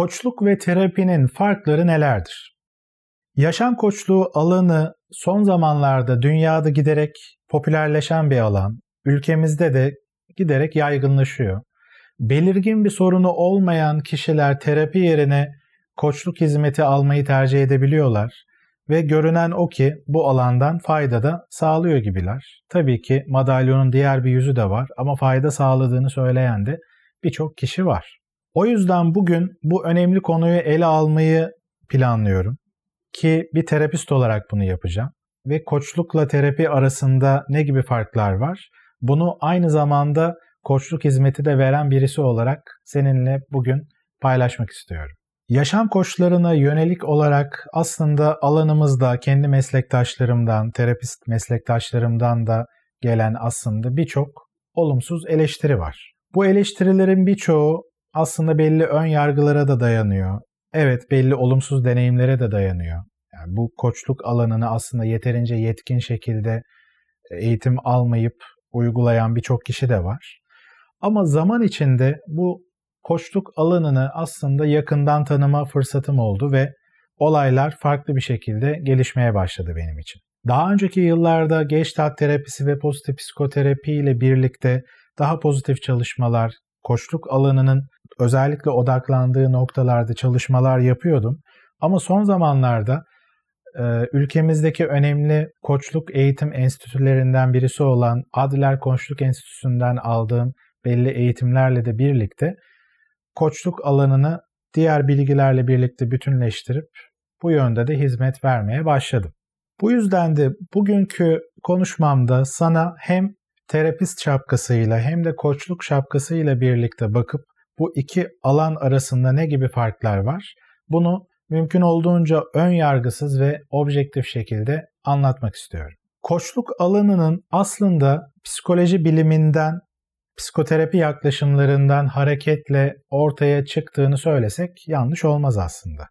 Koçluk ve terapinin farkları nelerdir? Yaşam koçluğu alanı son zamanlarda dünyada giderek popülerleşen bir alan. Ülkemizde de giderek yaygınlaşıyor. Belirgin bir sorunu olmayan kişiler terapi yerine koçluk hizmeti almayı tercih edebiliyorlar ve görünen o ki bu alandan fayda da sağlıyor gibiler. Tabii ki madalyonun diğer bir yüzü de var ama fayda sağladığını söyleyen de birçok kişi var. O yüzden bugün bu önemli konuyu ele almayı planlıyorum ki bir terapist olarak bunu yapacağım ve koçlukla terapi arasında ne gibi farklar var? Bunu aynı zamanda koçluk hizmeti de veren birisi olarak seninle bugün paylaşmak istiyorum. Yaşam koçlarına yönelik olarak aslında alanımızda kendi meslektaşlarımdan, terapist meslektaşlarımdan da gelen aslında birçok olumsuz eleştiri var. Bu eleştirilerin birçoğu aslında belli ön yargılara da dayanıyor. Evet belli olumsuz deneyimlere de dayanıyor. Yani bu koçluk alanını aslında yeterince yetkin şekilde e, eğitim almayıp uygulayan birçok kişi de var. Ama zaman içinde bu koçluk alanını aslında yakından tanıma fırsatım oldu ve olaylar farklı bir şekilde gelişmeye başladı benim için. Daha önceki yıllarda Gestalt terapisi ve pozitif psikoterapi ile birlikte daha pozitif çalışmalar, koçluk alanının özellikle odaklandığı noktalarda çalışmalar yapıyordum. Ama son zamanlarda e, ülkemizdeki önemli koçluk eğitim enstitülerinden birisi olan Adler Koçluk Enstitüsü'nden aldığım belli eğitimlerle de birlikte koçluk alanını diğer bilgilerle birlikte bütünleştirip bu yönde de hizmet vermeye başladım. Bu yüzden de bugünkü konuşmamda sana hem terapist şapkasıyla hem de koçluk şapkasıyla birlikte bakıp bu iki alan arasında ne gibi farklar var? Bunu mümkün olduğunca ön yargısız ve objektif şekilde anlatmak istiyorum. Koçluk alanının aslında psikoloji biliminden, psikoterapi yaklaşımlarından hareketle ortaya çıktığını söylesek yanlış olmaz aslında.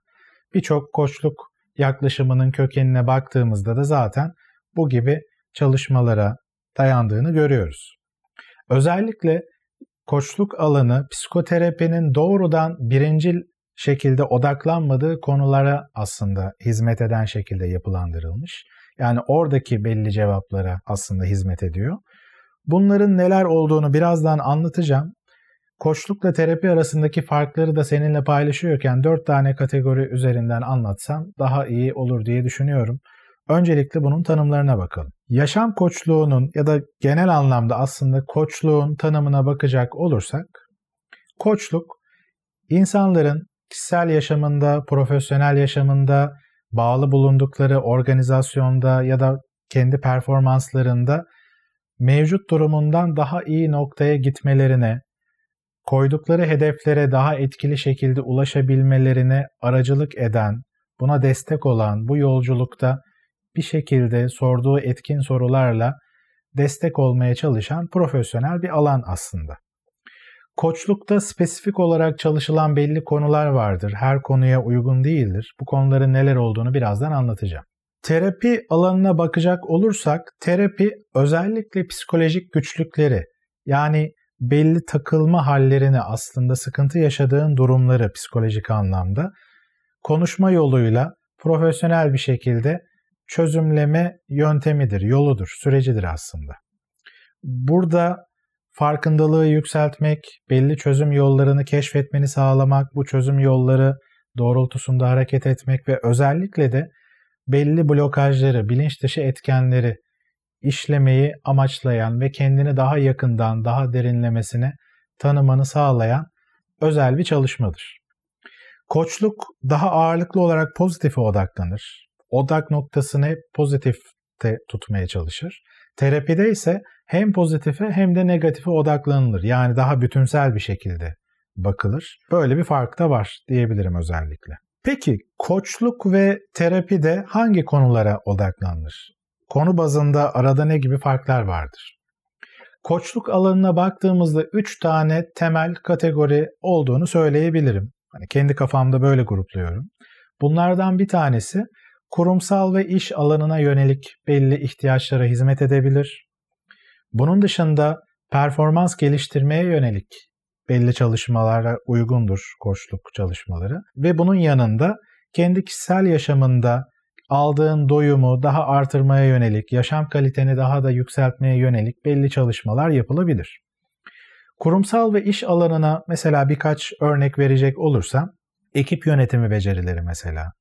Birçok koçluk yaklaşımının kökenine baktığımızda da zaten bu gibi çalışmalara dayandığını görüyoruz. Özellikle koçluk alanı psikoterapinin doğrudan birincil şekilde odaklanmadığı konulara aslında hizmet eden şekilde yapılandırılmış. Yani oradaki belli cevaplara aslında hizmet ediyor. Bunların neler olduğunu birazdan anlatacağım. Koçlukla terapi arasındaki farkları da seninle paylaşıyorken dört tane kategori üzerinden anlatsam daha iyi olur diye düşünüyorum. Öncelikle bunun tanımlarına bakalım. Yaşam koçluğunun ya da genel anlamda aslında koçluğun tanımına bakacak olursak, koçluk insanların kişisel yaşamında, profesyonel yaşamında, bağlı bulundukları organizasyonda ya da kendi performanslarında mevcut durumundan daha iyi noktaya gitmelerine, koydukları hedeflere daha etkili şekilde ulaşabilmelerine aracılık eden, buna destek olan bu yolculukta bir şekilde sorduğu etkin sorularla destek olmaya çalışan profesyonel bir alan aslında. Koçlukta spesifik olarak çalışılan belli konular vardır. Her konuya uygun değildir. Bu konuların neler olduğunu birazdan anlatacağım. Terapi alanına bakacak olursak, terapi özellikle psikolojik güçlükleri yani belli takılma hallerini aslında sıkıntı yaşadığın durumları psikolojik anlamda konuşma yoluyla profesyonel bir şekilde çözümleme yöntemidir, yoludur, sürecidir aslında. Burada farkındalığı yükseltmek, belli çözüm yollarını keşfetmeni sağlamak, bu çözüm yolları doğrultusunda hareket etmek ve özellikle de belli blokajları, bilinç dışı etkenleri işlemeyi amaçlayan ve kendini daha yakından, daha derinlemesine tanımanı sağlayan özel bir çalışmadır. Koçluk daha ağırlıklı olarak pozitife odaklanır odak noktasını pozitifte tutmaya çalışır. Terapide ise hem pozitife hem de negatife odaklanılır. Yani daha bütünsel bir şekilde bakılır. Böyle bir fark da var diyebilirim özellikle. Peki koçluk ve terapide hangi konulara odaklanılır? Konu bazında arada ne gibi farklar vardır? Koçluk alanına baktığımızda 3 tane temel kategori olduğunu söyleyebilirim. Hani kendi kafamda böyle grupluyorum. Bunlardan bir tanesi kurumsal ve iş alanına yönelik belli ihtiyaçlara hizmet edebilir. Bunun dışında performans geliştirmeye yönelik belli çalışmalara uygundur koçluk çalışmaları. Ve bunun yanında kendi kişisel yaşamında aldığın doyumu daha artırmaya yönelik, yaşam kaliteni daha da yükseltmeye yönelik belli çalışmalar yapılabilir. Kurumsal ve iş alanına mesela birkaç örnek verecek olursam, ekip yönetimi becerileri mesela,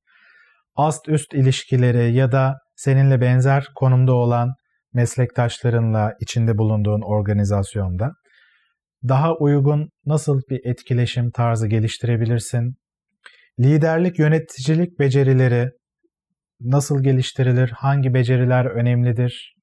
ast üst ilişkileri ya da seninle benzer konumda olan meslektaşlarınla içinde bulunduğun organizasyonda daha uygun nasıl bir etkileşim tarzı geliştirebilirsin? Liderlik, yöneticilik becerileri nasıl geliştirilir? Hangi beceriler önemlidir?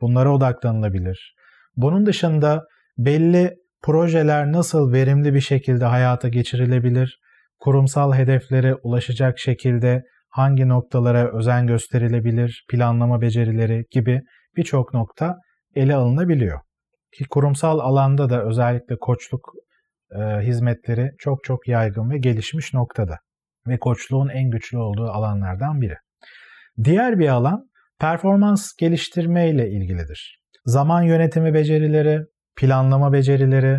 Bunlara odaklanılabilir. Bunun dışında belli projeler nasıl verimli bir şekilde hayata geçirilebilir? Kurumsal hedeflere ulaşacak şekilde hangi noktalara özen gösterilebilir? Planlama becerileri gibi birçok nokta ele alınabiliyor. Ki kurumsal alanda da özellikle koçluk e, hizmetleri çok çok yaygın ve gelişmiş noktada ve koçluğun en güçlü olduğu alanlardan biri. Diğer bir alan performans geliştirme ile ilgilidir. Zaman yönetimi becerileri, planlama becerileri,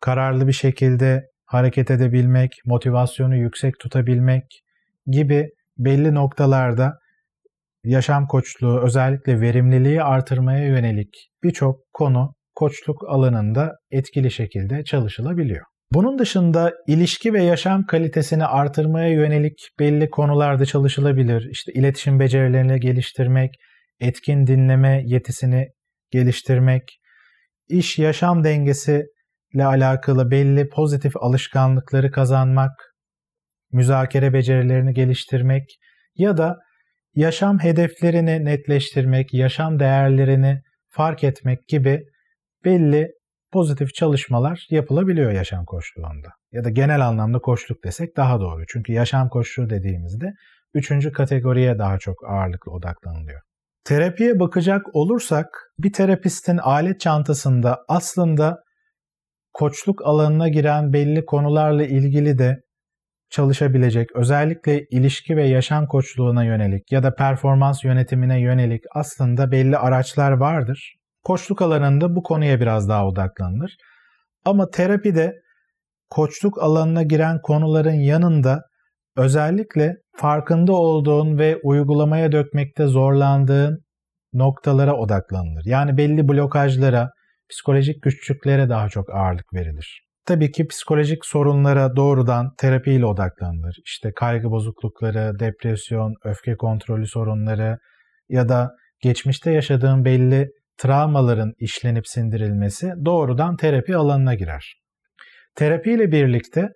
kararlı bir şekilde hareket edebilmek, motivasyonu yüksek tutabilmek gibi belli noktalarda yaşam koçluğu özellikle verimliliği artırmaya yönelik birçok konu koçluk alanında etkili şekilde çalışılabiliyor. Bunun dışında ilişki ve yaşam kalitesini artırmaya yönelik belli konularda çalışılabilir. İşte iletişim becerilerini geliştirmek, etkin dinleme yetisini geliştirmek, iş yaşam dengesi ile alakalı belli pozitif alışkanlıkları kazanmak, müzakere becerilerini geliştirmek ya da yaşam hedeflerini netleştirmek, yaşam değerlerini fark etmek gibi belli pozitif çalışmalar yapılabiliyor yaşam koçluğunda. Ya da genel anlamda koçluk desek daha doğru. Çünkü yaşam koçluğu dediğimizde üçüncü kategoriye daha çok ağırlıklı odaklanılıyor. Terapiye bakacak olursak bir terapistin alet çantasında aslında koçluk alanına giren belli konularla ilgili de çalışabilecek, özellikle ilişki ve yaşam koçluğuna yönelik ya da performans yönetimine yönelik aslında belli araçlar vardır. Koçluk alanında bu konuya biraz daha odaklanılır. Ama terapide koçluk alanına giren konuların yanında özellikle farkında olduğun ve uygulamaya dökmekte zorlandığın noktalara odaklanılır. Yani belli blokajlara, psikolojik güçlüklere daha çok ağırlık verilir. Tabii ki psikolojik sorunlara doğrudan terapiyle odaklanılır. İşte kaygı bozuklukları, depresyon, öfke kontrolü sorunları ya da geçmişte yaşadığın belli travmaların işlenip sindirilmesi doğrudan terapi alanına girer. Terapi ile birlikte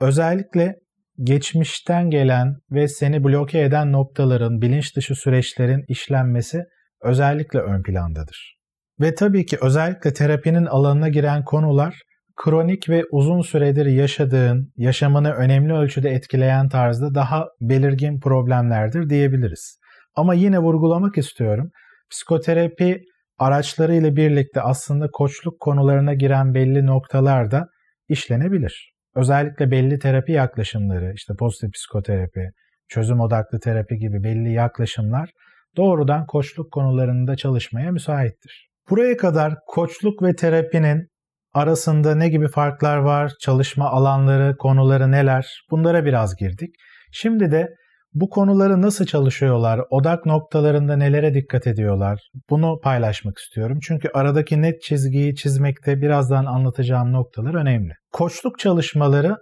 özellikle geçmişten gelen ve seni bloke eden noktaların, bilinç dışı süreçlerin işlenmesi özellikle ön plandadır. Ve tabii ki özellikle terapinin alanına giren konular kronik ve uzun süredir yaşadığın, yaşamını önemli ölçüde etkileyen tarzda daha belirgin problemlerdir diyebiliriz. Ama yine vurgulamak istiyorum. Psikoterapi araçları ile birlikte aslında koçluk konularına giren belli noktalar da işlenebilir. Özellikle belli terapi yaklaşımları, işte pozitif psikoterapi, çözüm odaklı terapi gibi belli yaklaşımlar doğrudan koçluk konularında çalışmaya müsaittir. Buraya kadar koçluk ve terapinin arasında ne gibi farklar var, çalışma alanları, konuları neler bunlara biraz girdik. Şimdi de bu konuları nasıl çalışıyorlar, odak noktalarında nelere dikkat ediyorlar bunu paylaşmak istiyorum. Çünkü aradaki net çizgiyi çizmekte birazdan anlatacağım noktalar önemli. Koçluk çalışmaları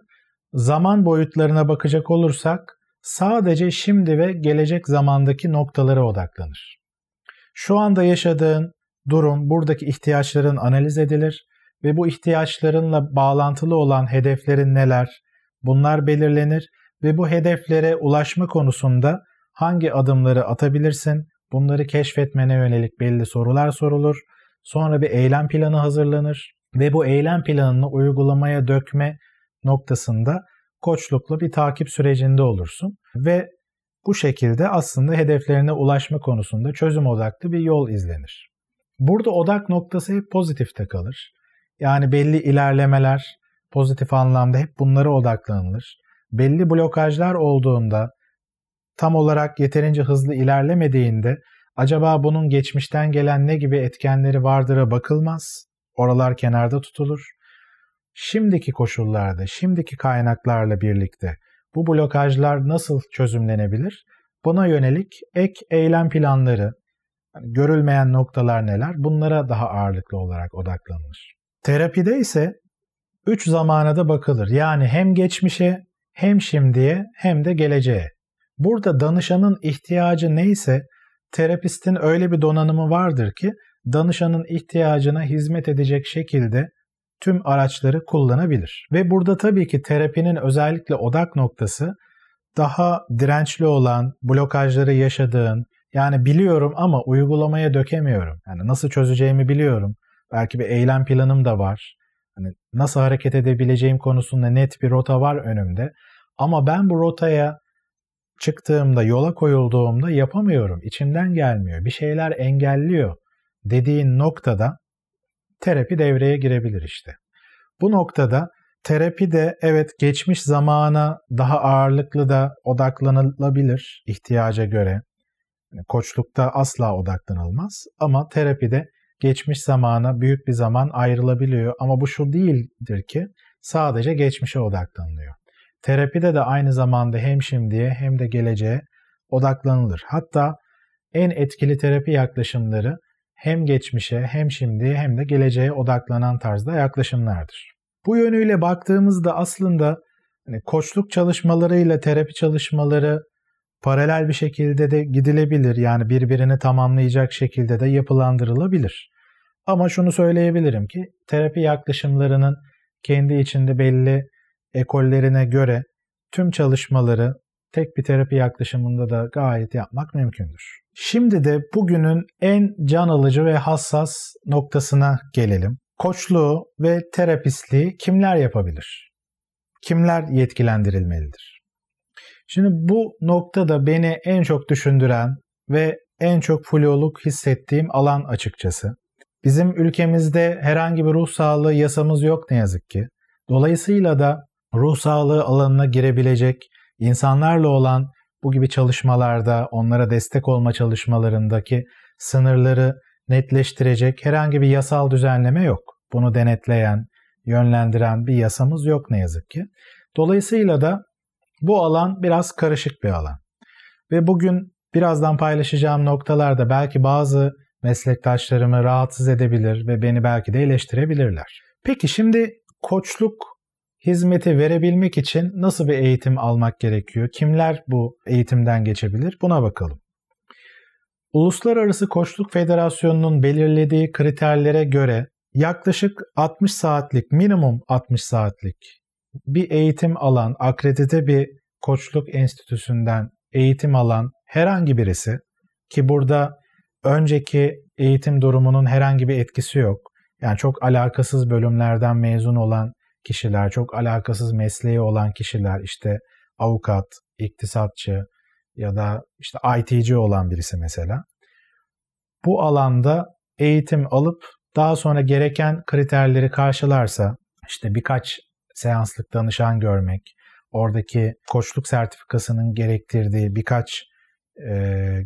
zaman boyutlarına bakacak olursak sadece şimdi ve gelecek zamandaki noktalara odaklanır. Şu anda yaşadığın durum, buradaki ihtiyaçların analiz edilir ve bu ihtiyaçlarınla bağlantılı olan hedeflerin neler, bunlar belirlenir ve bu hedeflere ulaşma konusunda hangi adımları atabilirsin? Bunları keşfetmene yönelik belli sorular sorulur. Sonra bir eylem planı hazırlanır ve bu eylem planını uygulamaya dökme noktasında koçlukla bir takip sürecinde olursun ve bu şekilde aslında hedeflerine ulaşma konusunda çözüm odaklı bir yol izlenir. Burada odak noktası hep pozitifte kalır. Yani belli ilerlemeler pozitif anlamda hep bunlara odaklanılır belli blokajlar olduğunda tam olarak yeterince hızlı ilerlemediğinde acaba bunun geçmişten gelen ne gibi etkenleri vardır'a bakılmaz. Oralar kenarda tutulur. şimdiki koşullarda, şimdiki kaynaklarla birlikte bu blokajlar nasıl çözümlenebilir? Buna yönelik ek eylem planları, görülmeyen noktalar neler? Bunlara daha ağırlıklı olarak odaklanılır. Terapide ise üç zamana da bakılır. Yani hem geçmişe, hem şimdiye, hem de geleceğe. Burada danışanın ihtiyacı neyse terapistin öyle bir donanımı vardır ki danışanın ihtiyacına hizmet edecek şekilde tüm araçları kullanabilir. Ve burada tabii ki terapinin özellikle odak noktası daha dirençli olan, blokajları yaşadığın, yani biliyorum ama uygulamaya dökemiyorum. Yani nasıl çözeceğimi biliyorum. Belki bir eylem planım da var. Hani nasıl hareket edebileceğim konusunda net bir rota var önümde. Ama ben bu rotaya çıktığımda, yola koyulduğumda yapamıyorum. İçimden gelmiyor. Bir şeyler engelliyor dediğin noktada terapi devreye girebilir işte. Bu noktada terapi de evet geçmiş zamana daha ağırlıklı da odaklanılabilir ihtiyaca göre. Koçlukta asla odaklanılmaz ama terapide geçmiş zamana büyük bir zaman ayrılabiliyor ama bu şu değildir ki sadece geçmişe odaklanılıyor. Terapide de aynı zamanda hem şimdiye hem de geleceğe odaklanılır. Hatta en etkili terapi yaklaşımları hem geçmişe hem şimdiye hem de geleceğe odaklanan tarzda yaklaşımlardır. Bu yönüyle baktığımızda aslında hani koçluk çalışmalarıyla terapi çalışmaları paralel bir şekilde de gidilebilir. Yani birbirini tamamlayacak şekilde de yapılandırılabilir. Ama şunu söyleyebilirim ki terapi yaklaşımlarının kendi içinde belli ekollerine göre tüm çalışmaları tek bir terapi yaklaşımında da gayet yapmak mümkündür. Şimdi de bugünün en can alıcı ve hassas noktasına gelelim. Koçluğu ve terapistliği kimler yapabilir? Kimler yetkilendirilmelidir? Şimdi bu noktada beni en çok düşündüren ve en çok floluk hissettiğim alan açıkçası. Bizim ülkemizde herhangi bir ruh sağlığı yasamız yok ne yazık ki. Dolayısıyla da ruh sağlığı alanına girebilecek insanlarla olan bu gibi çalışmalarda, onlara destek olma çalışmalarındaki sınırları netleştirecek herhangi bir yasal düzenleme yok. Bunu denetleyen, yönlendiren bir yasamız yok ne yazık ki. Dolayısıyla da bu alan biraz karışık bir alan. Ve bugün birazdan paylaşacağım noktalarda belki bazı meslektaşlarımı rahatsız edebilir ve beni belki de eleştirebilirler. Peki şimdi koçluk hizmeti verebilmek için nasıl bir eğitim almak gerekiyor? Kimler bu eğitimden geçebilir? Buna bakalım. Uluslararası Koçluk Federasyonu'nun belirlediği kriterlere göre yaklaşık 60 saatlik, minimum 60 saatlik bir eğitim alan, akredite bir koçluk enstitüsünden eğitim alan herhangi birisi ki burada önceki eğitim durumunun herhangi bir etkisi yok. Yani çok alakasız bölümlerden mezun olan kişiler, çok alakasız mesleği olan kişiler, işte avukat, iktisatçı ya da işte IT'ci olan birisi mesela. Bu alanda eğitim alıp daha sonra gereken kriterleri karşılarsa işte birkaç seanslık danışan görmek, oradaki koçluk sertifikasının gerektirdiği birkaç e,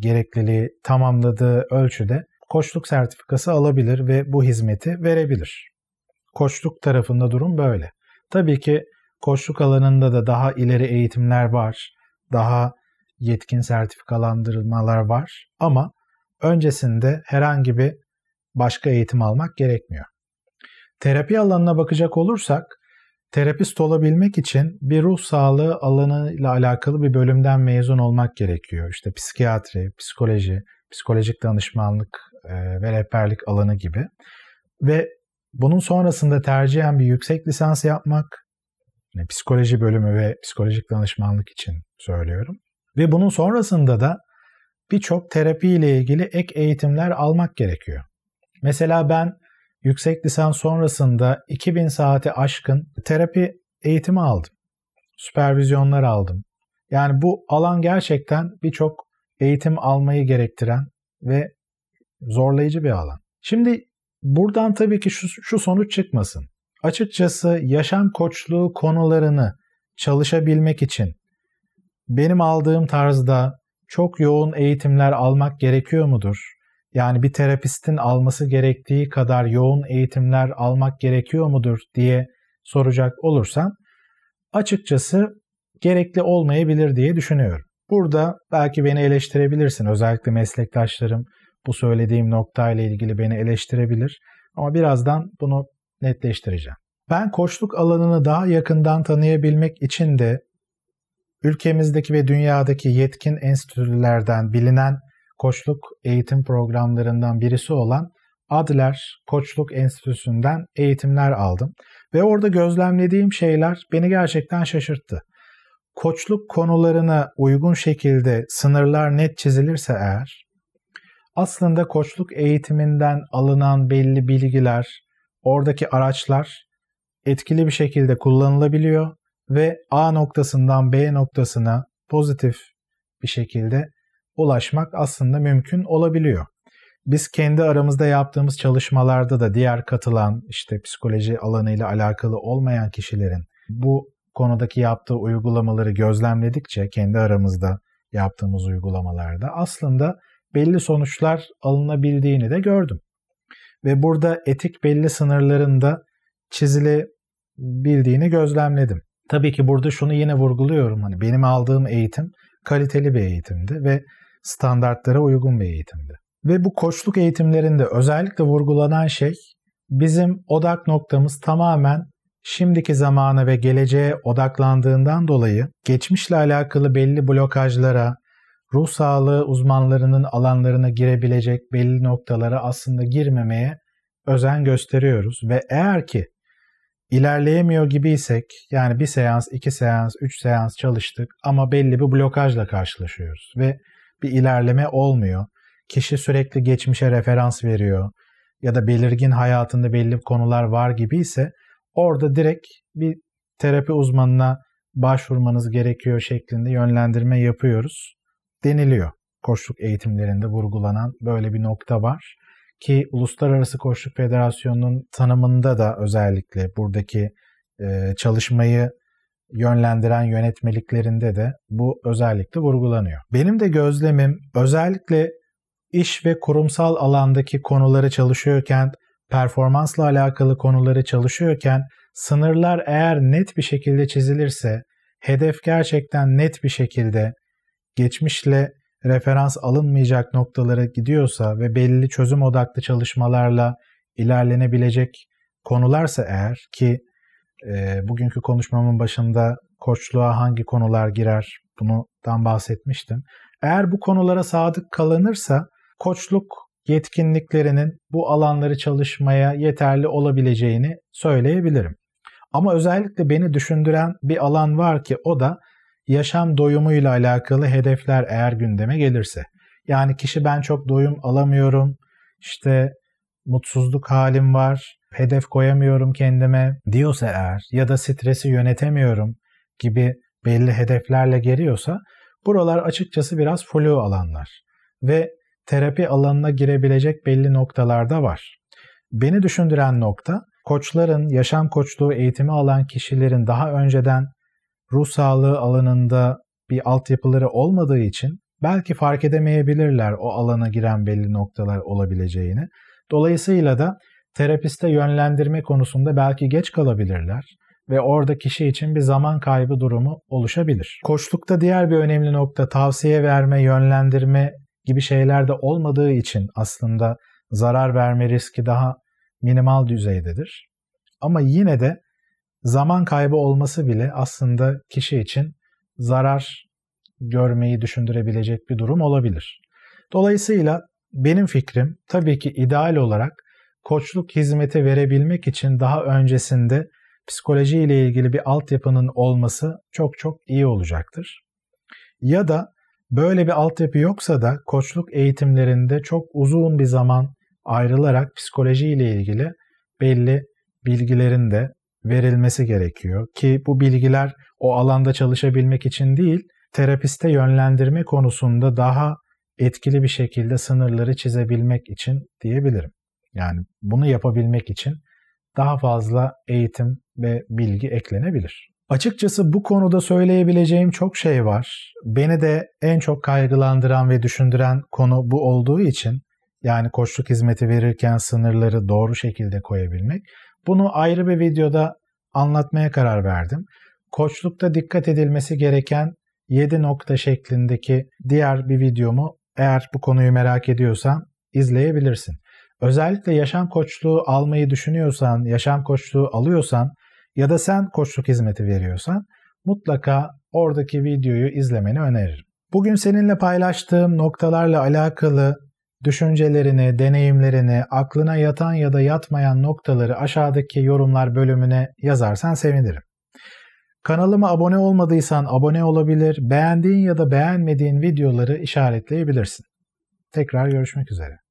gerekliliği tamamladığı ölçüde koçluk sertifikası alabilir ve bu hizmeti verebilir. Koçluk tarafında durum böyle. Tabii ki koçluk alanında da daha ileri eğitimler var. Daha yetkin sertifikalandırmalar var ama öncesinde herhangi bir başka eğitim almak gerekmiyor. Terapi alanına bakacak olursak terapist olabilmek için bir ruh sağlığı alanıyla alakalı bir bölümden mezun olmak gerekiyor. İşte psikiyatri, psikoloji, psikolojik danışmanlık ve rehberlik alanı gibi. Ve bunun sonrasında tercihen bir yüksek lisans yapmak, yani psikoloji bölümü ve psikolojik danışmanlık için söylüyorum. Ve bunun sonrasında da birçok terapi ile ilgili ek eğitimler almak gerekiyor. Mesela ben yüksek lisans sonrasında 2000 saati aşkın terapi eğitimi aldım. Süpervizyonlar aldım. Yani bu alan gerçekten birçok eğitim almayı gerektiren ve zorlayıcı bir alan. Şimdi Buradan tabii ki şu, şu sonuç çıkmasın. Açıkçası yaşam koçluğu konularını çalışabilmek için benim aldığım tarzda çok yoğun eğitimler almak gerekiyor mudur? Yani bir terapistin alması gerektiği kadar yoğun eğitimler almak gerekiyor mudur diye soracak olursan açıkçası gerekli olmayabilir diye düşünüyorum. Burada belki beni eleştirebilirsin. Özellikle meslektaşlarım bu söylediğim noktayla ilgili beni eleştirebilir. Ama birazdan bunu netleştireceğim. Ben koçluk alanını daha yakından tanıyabilmek için de ülkemizdeki ve dünyadaki yetkin enstitülerden bilinen koçluk eğitim programlarından birisi olan Adler Koçluk Enstitüsü'nden eğitimler aldım. Ve orada gözlemlediğim şeyler beni gerçekten şaşırttı. Koçluk konularına uygun şekilde sınırlar net çizilirse eğer, aslında koçluk eğitiminden alınan belli bilgiler, oradaki araçlar etkili bir şekilde kullanılabiliyor ve A noktasından B noktasına pozitif bir şekilde ulaşmak aslında mümkün olabiliyor. Biz kendi aramızda yaptığımız çalışmalarda da diğer katılan işte psikoloji alanıyla alakalı olmayan kişilerin bu konudaki yaptığı uygulamaları gözlemledikçe kendi aramızda yaptığımız uygulamalarda aslında belli sonuçlar alınabildiğini de gördüm. Ve burada etik belli sınırlarında çizilebildiğini gözlemledim. Tabii ki burada şunu yine vurguluyorum. Hani benim aldığım eğitim kaliteli bir eğitimdi ve standartlara uygun bir eğitimdi. Ve bu koçluk eğitimlerinde özellikle vurgulanan şey bizim odak noktamız tamamen şimdiki zamana ve geleceğe odaklandığından dolayı geçmişle alakalı belli blokajlara, ruh sağlığı uzmanlarının alanlarına girebilecek belli noktalara aslında girmemeye özen gösteriyoruz ve eğer ki ilerleyemiyor gibiysek yani bir seans, iki seans, üç seans çalıştık ama belli bir blokajla karşılaşıyoruz ve bir ilerleme olmuyor. Kişi sürekli geçmişe referans veriyor ya da belirgin hayatında belli konular var gibi ise orada direkt bir terapi uzmanına başvurmanız gerekiyor şeklinde yönlendirme yapıyoruz deniliyor. Koçluk eğitimlerinde vurgulanan böyle bir nokta var ki Uluslararası Koçluk Federasyonu'nun tanımında da özellikle buradaki çalışmayı yönlendiren yönetmeliklerinde de bu özellikle vurgulanıyor. Benim de gözlemim özellikle iş ve kurumsal alandaki konuları çalışıyorken, performansla alakalı konuları çalışıyorken sınırlar eğer net bir şekilde çizilirse, hedef gerçekten net bir şekilde geçmişle referans alınmayacak noktalara gidiyorsa ve belli çözüm odaklı çalışmalarla ilerlenebilecek konularsa eğer ki e, bugünkü konuşmamın başında koçluğa hangi konular girer bundan bahsetmiştim. Eğer bu konulara sadık kalınırsa koçluk yetkinliklerinin bu alanları çalışmaya yeterli olabileceğini söyleyebilirim. Ama özellikle beni düşündüren bir alan var ki o da yaşam doyumuyla alakalı hedefler eğer gündeme gelirse. Yani kişi ben çok doyum alamıyorum, işte mutsuzluk halim var, hedef koyamıyorum kendime diyorsa eğer ya da stresi yönetemiyorum gibi belli hedeflerle geliyorsa buralar açıkçası biraz flu alanlar ve terapi alanına girebilecek belli noktalarda var. Beni düşündüren nokta koçların, yaşam koçluğu eğitimi alan kişilerin daha önceden ruh sağlığı alanında bir altyapıları olmadığı için belki fark edemeyebilirler o alana giren belli noktalar olabileceğini. Dolayısıyla da terapiste yönlendirme konusunda belki geç kalabilirler ve orada kişi için bir zaman kaybı durumu oluşabilir. Koçlukta diğer bir önemli nokta tavsiye verme, yönlendirme gibi şeyler de olmadığı için aslında zarar verme riski daha minimal düzeydedir. Ama yine de zaman kaybı olması bile aslında kişi için zarar görmeyi düşündürebilecek bir durum olabilir. Dolayısıyla benim fikrim tabii ki ideal olarak koçluk hizmeti verebilmek için daha öncesinde psikoloji ile ilgili bir altyapının olması çok çok iyi olacaktır. Ya da böyle bir altyapı yoksa da koçluk eğitimlerinde çok uzun bir zaman ayrılarak psikoloji ile ilgili belli bilgilerin de verilmesi gerekiyor ki bu bilgiler o alanda çalışabilmek için değil, terapiste yönlendirme konusunda daha etkili bir şekilde sınırları çizebilmek için diyebilirim. Yani bunu yapabilmek için daha fazla eğitim ve bilgi eklenebilir. Açıkçası bu konuda söyleyebileceğim çok şey var. Beni de en çok kaygılandıran ve düşündüren konu bu olduğu için yani koçluk hizmeti verirken sınırları doğru şekilde koyabilmek. Bunu ayrı bir videoda anlatmaya karar verdim. Koçlukta dikkat edilmesi gereken 7 nokta şeklindeki diğer bir videomu eğer bu konuyu merak ediyorsan izleyebilirsin. Özellikle yaşam koçluğu almayı düşünüyorsan, yaşam koçluğu alıyorsan ya da sen koçluk hizmeti veriyorsan mutlaka oradaki videoyu izlemeni öneririm. Bugün seninle paylaştığım noktalarla alakalı düşüncelerini, deneyimlerini, aklına yatan ya da yatmayan noktaları aşağıdaki yorumlar bölümüne yazarsan sevinirim. Kanalıma abone olmadıysan abone olabilir, beğendiğin ya da beğenmediğin videoları işaretleyebilirsin. Tekrar görüşmek üzere.